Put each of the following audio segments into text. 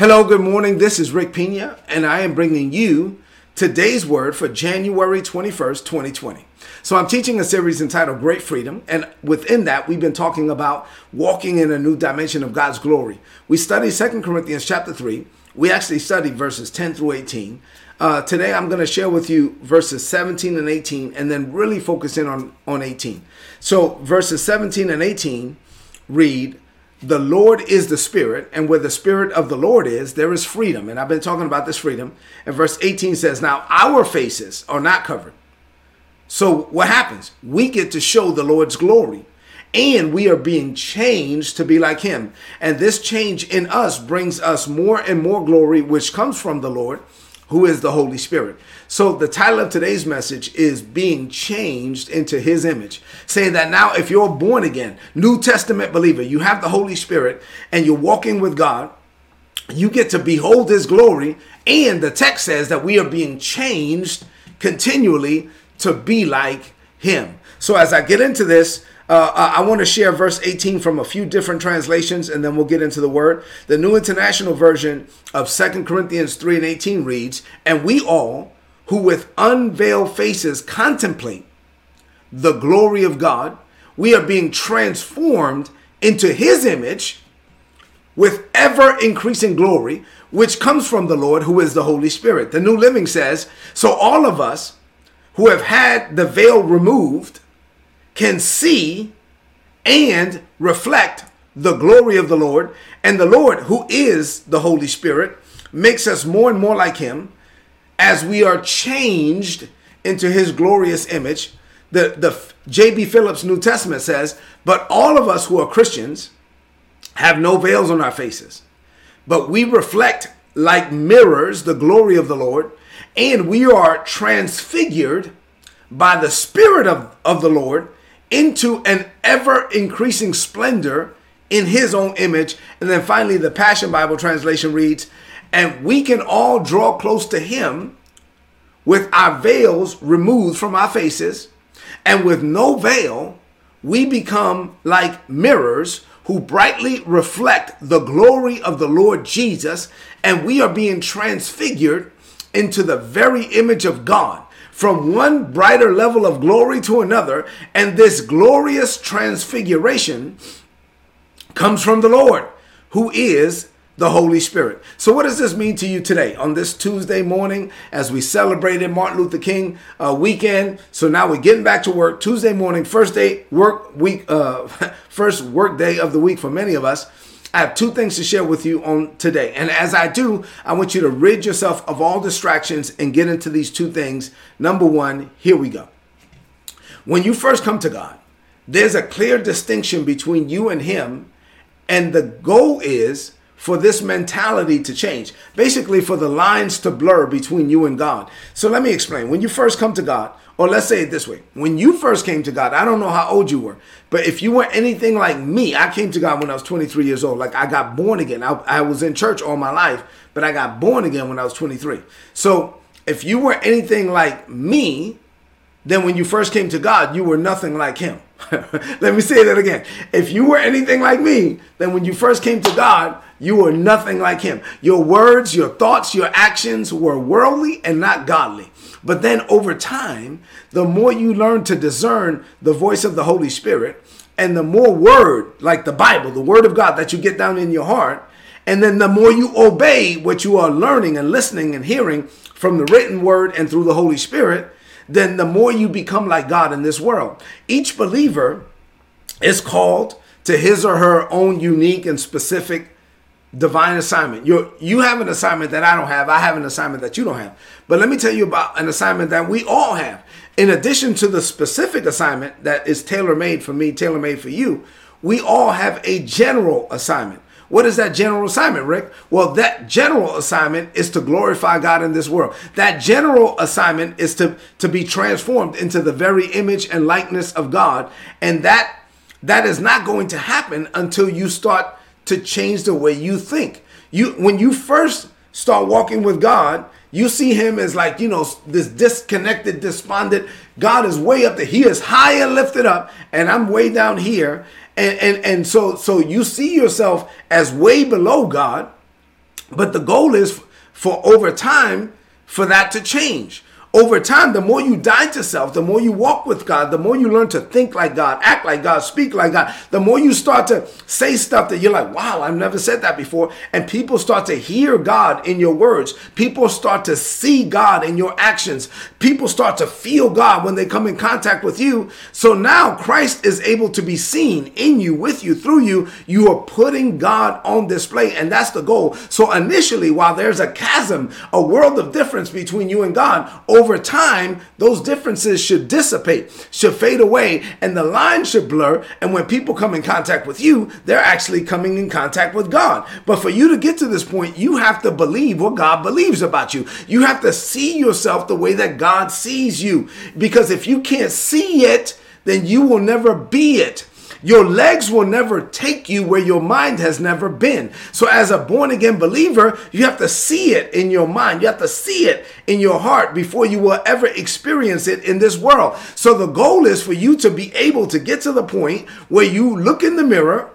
Hello, good morning. This is Rick Pina, and I am bringing you today's word for January 21st, 2020. So, I'm teaching a series entitled Great Freedom, and within that, we've been talking about walking in a new dimension of God's glory. We studied Second Corinthians chapter 3. We actually studied verses 10 through 18. Uh, today, I'm going to share with you verses 17 and 18, and then really focus in on, on 18. So, verses 17 and 18 read, the Lord is the Spirit, and where the Spirit of the Lord is, there is freedom. And I've been talking about this freedom. And verse 18 says, Now our faces are not covered. So what happens? We get to show the Lord's glory, and we are being changed to be like Him. And this change in us brings us more and more glory, which comes from the Lord who is the Holy Spirit. So the title of today's message is being changed into his image. Saying that now if you're born again, New Testament believer, you have the Holy Spirit and you're walking with God, you get to behold his glory and the text says that we are being changed continually to be like him. So as I get into this, uh, I want to share verse 18 from a few different translations and then we'll get into the word. The New International Version of Second Corinthians 3 and 18 reads, And we all who with unveiled faces contemplate the glory of God, we are being transformed into his image with ever increasing glory, which comes from the Lord who is the Holy Spirit. The New Living says, So all of us who have had the veil removed, can see and reflect the glory of the Lord. And the Lord, who is the Holy Spirit, makes us more and more like Him as we are changed into His glorious image. The, the J.B. Phillips New Testament says, But all of us who are Christians have no veils on our faces, but we reflect like mirrors the glory of the Lord, and we are transfigured by the Spirit of, of the Lord into an ever increasing splendor in his own image. And then finally, the Passion Bible translation reads, and we can all draw close to him with our veils removed from our faces. And with no veil, we become like mirrors who brightly reflect the glory of the Lord Jesus. And we are being transfigured into the very image of God from one brighter level of glory to another, and this glorious transfiguration comes from the Lord, who is the Holy Spirit. So, what does this mean to you today on this Tuesday morning as we celebrated Martin Luther King uh, weekend? So now we're getting back to work. Tuesday morning, first day work week, uh, first work day of the week for many of us. I have two things to share with you on today. And as I do, I want you to rid yourself of all distractions and get into these two things. Number one, here we go. When you first come to God, there's a clear distinction between you and Him. And the goal is for this mentality to change. Basically, for the lines to blur between you and God. So let me explain. When you first come to God, or let's say it this way when you first came to God, I don't know how old you were, but if you were anything like me, I came to God when I was 23 years old. Like I got born again. I, I was in church all my life, but I got born again when I was 23. So if you were anything like me, then when you first came to God, you were nothing like Him. Let me say that again. If you were anything like me, then when you first came to God, you were nothing like Him. Your words, your thoughts, your actions were worldly and not godly. But then over time, the more you learn to discern the voice of the Holy Spirit, and the more word, like the Bible, the word of God that you get down in your heart, and then the more you obey what you are learning and listening and hearing from the written word and through the Holy Spirit, then the more you become like God in this world. Each believer is called to his or her own unique and specific divine assignment. You you have an assignment that I don't have. I have an assignment that you don't have. But let me tell you about an assignment that we all have. In addition to the specific assignment that is tailor-made for me, tailor-made for you, we all have a general assignment. What is that general assignment, Rick? Well, that general assignment is to glorify God in this world. That general assignment is to, to be transformed into the very image and likeness of God. And that that is not going to happen until you start to change the way you think. You when you first start walking with God, you see him as like, you know, this disconnected, despondent. God is way up there. He is high and lifted up, and I'm way down here and and and so so you see yourself as way below God But the goal is for over time for that to change over time, the more you die to self, the more you walk with God, the more you learn to think like God, act like God, speak like God, the more you start to say stuff that you're like, wow, I've never said that before. And people start to hear God in your words. People start to see God in your actions. People start to feel God when they come in contact with you. So now Christ is able to be seen in you, with you, through you. You are putting God on display, and that's the goal. So initially, while there's a chasm, a world of difference between you and God, over time, those differences should dissipate, should fade away, and the line should blur. And when people come in contact with you, they're actually coming in contact with God. But for you to get to this point, you have to believe what God believes about you. You have to see yourself the way that God sees you. Because if you can't see it, then you will never be it. Your legs will never take you where your mind has never been. So, as a born again believer, you have to see it in your mind. You have to see it in your heart before you will ever experience it in this world. So, the goal is for you to be able to get to the point where you look in the mirror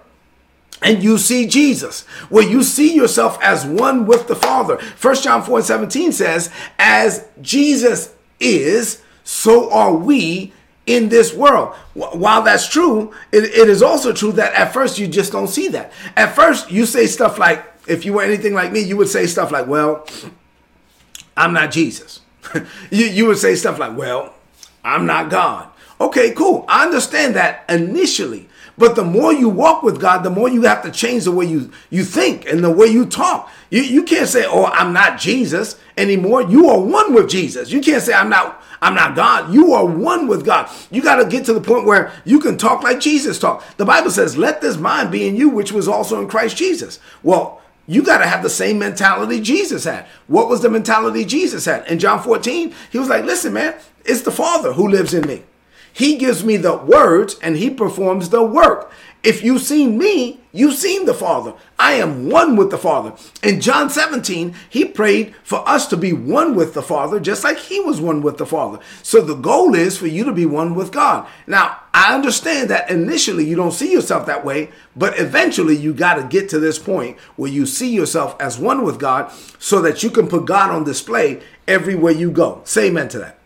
and you see Jesus, where you see yourself as one with the Father. First John 4 and 17 says, As Jesus is, so are we in this world. While that's true, it, it is also true that at first you just don't see that. At first, you say stuff like, if you were anything like me, you would say stuff like, well, I'm not Jesus. you, you would say stuff like, well, I'm not God. Okay, cool. I understand that initially. But the more you walk with God, the more you have to change the way you, you think and the way you talk. You, you can't say, oh, I'm not Jesus anymore. You are one with Jesus. You can't say, I'm not I'm not God. You are one with God. You got to get to the point where you can talk like Jesus talked. The Bible says, let this mind be in you, which was also in Christ Jesus. Well, you got to have the same mentality Jesus had. What was the mentality Jesus had? In John 14, he was like, listen, man, it's the Father who lives in me. He gives me the words and he performs the work. If you've seen me, you've seen the Father. I am one with the Father. In John 17, he prayed for us to be one with the Father, just like he was one with the Father. So the goal is for you to be one with God. Now, I understand that initially you don't see yourself that way, but eventually you got to get to this point where you see yourself as one with God so that you can put God on display everywhere you go. Say amen to that.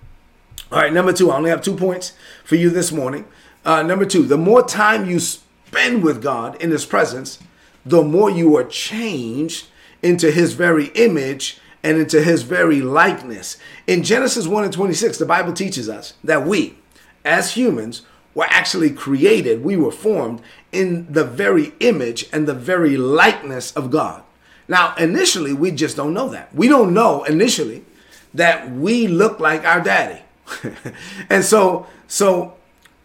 All right, number two, I only have two points for you this morning. Uh, number two, the more time you spend with God in His presence, the more you are changed into His very image and into His very likeness. In Genesis 1 and 26, the Bible teaches us that we, as humans, were actually created, we were formed in the very image and the very likeness of God. Now, initially, we just don't know that. We don't know initially that we look like our daddy. and so, so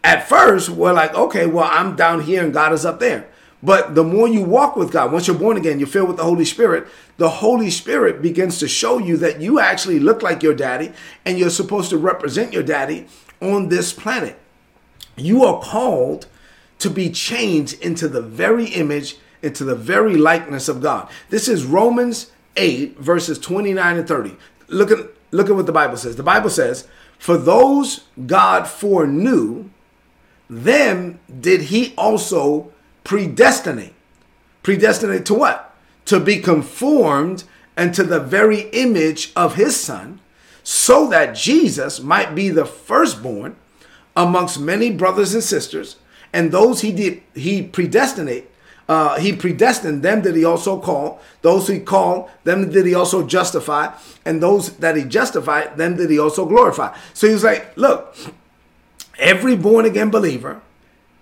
at first, we're like, okay, well, I'm down here and God is up there. But the more you walk with God, once you're born again, you're filled with the Holy Spirit, the Holy Spirit begins to show you that you actually look like your daddy and you're supposed to represent your daddy on this planet. You are called to be changed into the very image, into the very likeness of God. This is Romans 8, verses 29 and 30. Look at, look at what the Bible says. The Bible says, for those God foreknew, them did he also predestinate. Predestinate to what? To be conformed and to the very image of his son, so that Jesus might be the firstborn amongst many brothers and sisters. And those he did, he predestinate, uh, he predestined them did he also call. Those he called, them did he also justify. And those that he justified, them did he also glorify. So he was like, look, every born again believer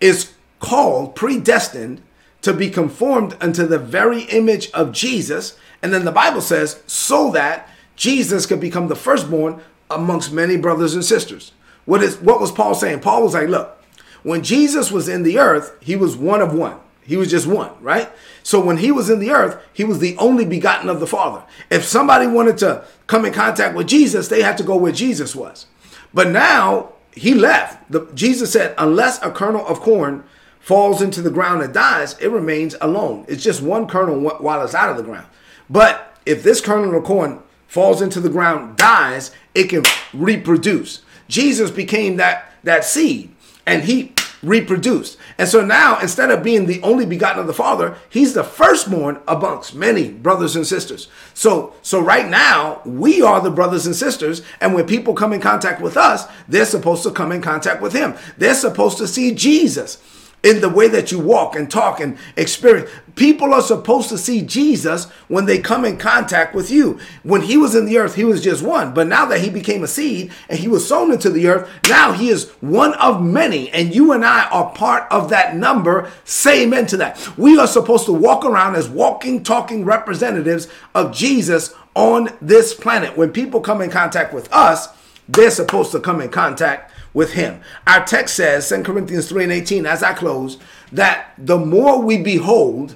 is called, predestined to be conformed unto the very image of Jesus. And then the Bible says, so that Jesus could become the firstborn amongst many brothers and sisters. What is what was Paul saying? Paul was like, look, when Jesus was in the earth, he was one of one. He was just one, right? So when he was in the earth, he was the only begotten of the Father. If somebody wanted to come in contact with Jesus, they had to go where Jesus was. But now he left. The, Jesus said, unless a kernel of corn falls into the ground and dies, it remains alone. It's just one kernel while it's out of the ground. But if this kernel of corn falls into the ground, dies, it can reproduce. Jesus became that, that seed and he reproduced. And so now, instead of being the only begotten of the Father, he's the firstborn amongst many brothers and sisters. So, so right now, we are the brothers and sisters. And when people come in contact with us, they're supposed to come in contact with him. They're supposed to see Jesus in the way that you walk and talk and experience. People are supposed to see Jesus when they come in contact with you. When he was in the earth, he was just one. But now that he became a seed and he was sown into the earth, now he is one of many. And you and I are part of that number. Say amen to that. We are supposed to walk around as walking, talking representatives of Jesus on this planet. When people come in contact with us, they're supposed to come in contact with him. Our text says, 2 Corinthians 3 and 18, as I close, that the more we behold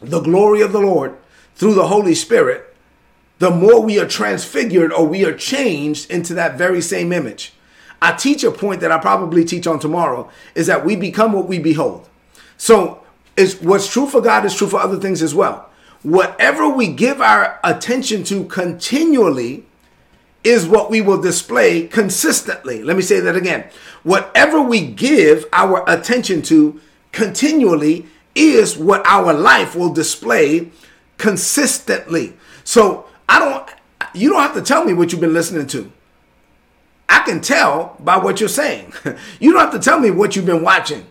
the glory of the Lord through the Holy Spirit, the more we are transfigured or we are changed into that very same image. I teach a point that I probably teach on tomorrow is that we become what we behold. So is what's true for God is true for other things as well. Whatever we give our attention to continually is what we will display consistently. Let me say that again. Whatever we give our attention to continually is what our life will display consistently. So I don't, you don't have to tell me what you've been listening to. I can tell by what you're saying. you don't have to tell me what you've been watching.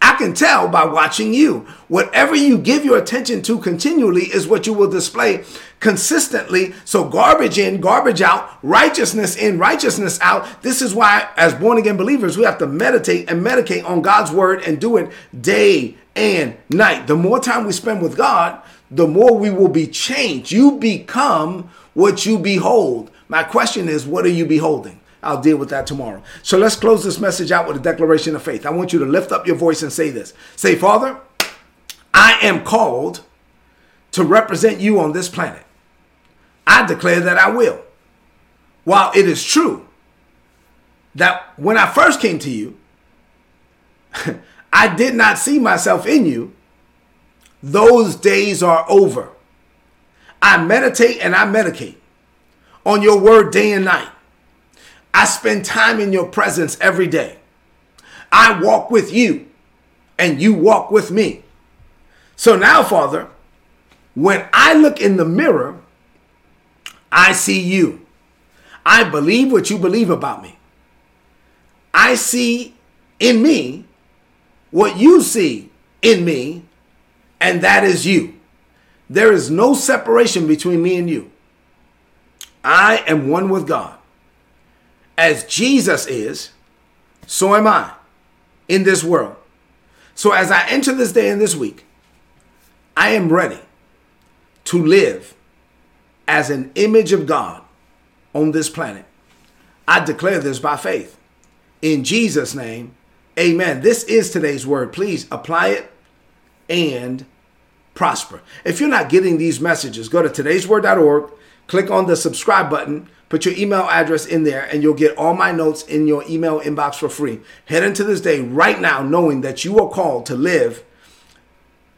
I can tell by watching you. Whatever you give your attention to continually is what you will display consistently. So, garbage in, garbage out, righteousness in, righteousness out. This is why, as born again believers, we have to meditate and medicate on God's word and do it day and night. The more time we spend with God, the more we will be changed. You become what you behold. My question is, what are you beholding? I'll deal with that tomorrow. So let's close this message out with a declaration of faith. I want you to lift up your voice and say this. Say, Father, I am called to represent you on this planet. I declare that I will. While it is true that when I first came to you, I did not see myself in you, those days are over. I meditate and I medicate on your word day and night. I spend time in your presence every day. I walk with you and you walk with me. So now, Father, when I look in the mirror, I see you. I believe what you believe about me. I see in me what you see in me, and that is you. There is no separation between me and you. I am one with God as Jesus is, so am I in this world. So as I enter this day and this week, I am ready to live as an image of God on this planet. I declare this by faith. In Jesus' name, amen. This is today's word. Please apply it and prosper. If you're not getting these messages, go to today'sword.org, click on the subscribe button Put your email address in there and you'll get all my notes in your email inbox for free. Head into this day right now knowing that you are called to live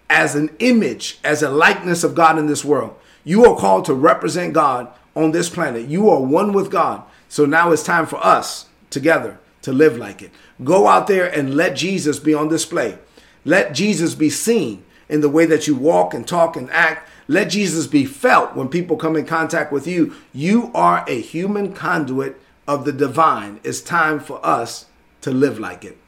as an image, as a likeness of God in this world. You are called to represent God on this planet. You are one with God. So now it's time for us together to live like it. Go out there and let Jesus be on display. Let Jesus be seen in the way that you walk and talk and act let Jesus be felt when people come in contact with you. You are a human conduit of the divine. It's time for us to live like it.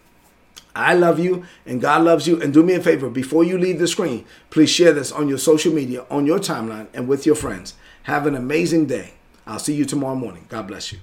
I love you and God loves you. And do me a favor before you leave the screen, please share this on your social media, on your timeline, and with your friends. Have an amazing day. I'll see you tomorrow morning. God bless you.